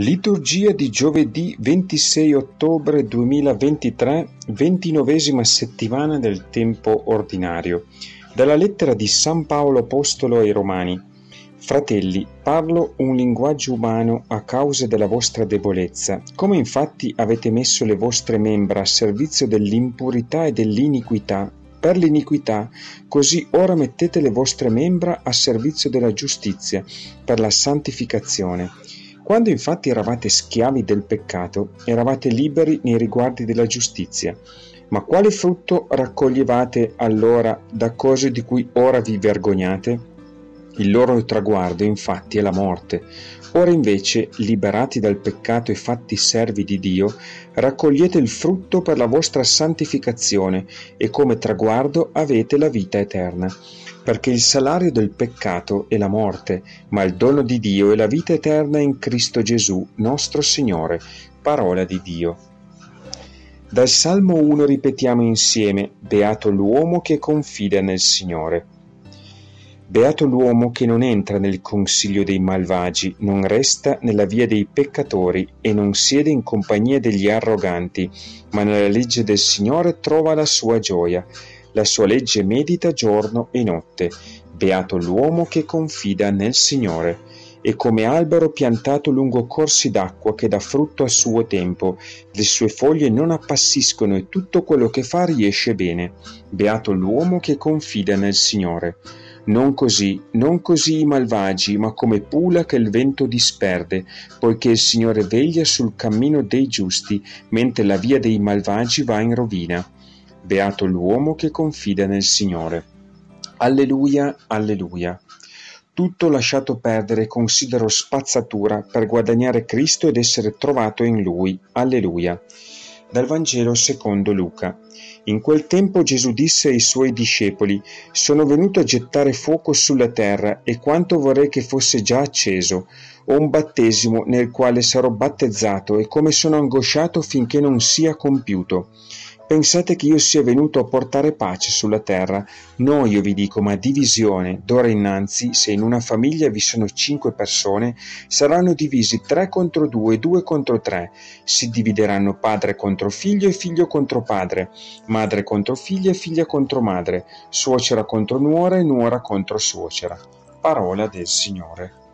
Liturgia di giovedì 26 ottobre 2023, ventinovesima settimana del tempo ordinario. Dalla lettera di San Paolo Apostolo ai Romani. Fratelli, parlo un linguaggio umano a causa della vostra debolezza. Come infatti avete messo le vostre membra a servizio dell'impurità e dell'iniquità, per l'iniquità, così ora mettete le vostre membra a servizio della giustizia, per la santificazione. Quando infatti eravate schiavi del peccato, eravate liberi nei riguardi della giustizia. Ma quale frutto raccoglievate allora da cose di cui ora vi vergognate? Il loro traguardo infatti è la morte. Ora invece, liberati dal peccato e fatti servi di Dio, raccogliete il frutto per la vostra santificazione e come traguardo avete la vita eterna perché il salario del peccato è la morte, ma il dono di Dio è la vita eterna in Cristo Gesù, nostro Signore. Parola di Dio. Dal Salmo 1 ripetiamo insieme, Beato l'uomo che confida nel Signore. Beato l'uomo che non entra nel consiglio dei malvagi, non resta nella via dei peccatori e non siede in compagnia degli arroganti, ma nella legge del Signore trova la sua gioia la sua legge medita giorno e notte. Beato l'uomo che confida nel Signore. E come albero piantato lungo corsi d'acqua che dà frutto a suo tempo, le sue foglie non appassiscono e tutto quello che fa riesce bene. Beato l'uomo che confida nel Signore. Non così, non così i malvagi, ma come pula che il vento disperde, poiché il Signore veglia sul cammino dei giusti, mentre la via dei malvagi va in rovina. Beato l'uomo che confida nel Signore. Alleluia, alleluia. Tutto lasciato perdere considero spazzatura per guadagnare Cristo ed essere trovato in Lui. Alleluia. Dal Vangelo secondo Luca. In quel tempo Gesù disse ai suoi discepoli, Sono venuto a gettare fuoco sulla terra e quanto vorrei che fosse già acceso. Ho un battesimo nel quale sarò battezzato e come sono angosciato finché non sia compiuto. Pensate che io sia venuto a portare pace sulla terra? No, io vi dico, ma divisione. D'ora innanzi, se in una famiglia vi sono cinque persone, saranno divisi tre contro due, due contro tre. Si divideranno padre contro figlio e figlio contro padre, madre contro figlia e figlia contro madre, suocera contro nuora e nuora contro suocera. Parola del Signore.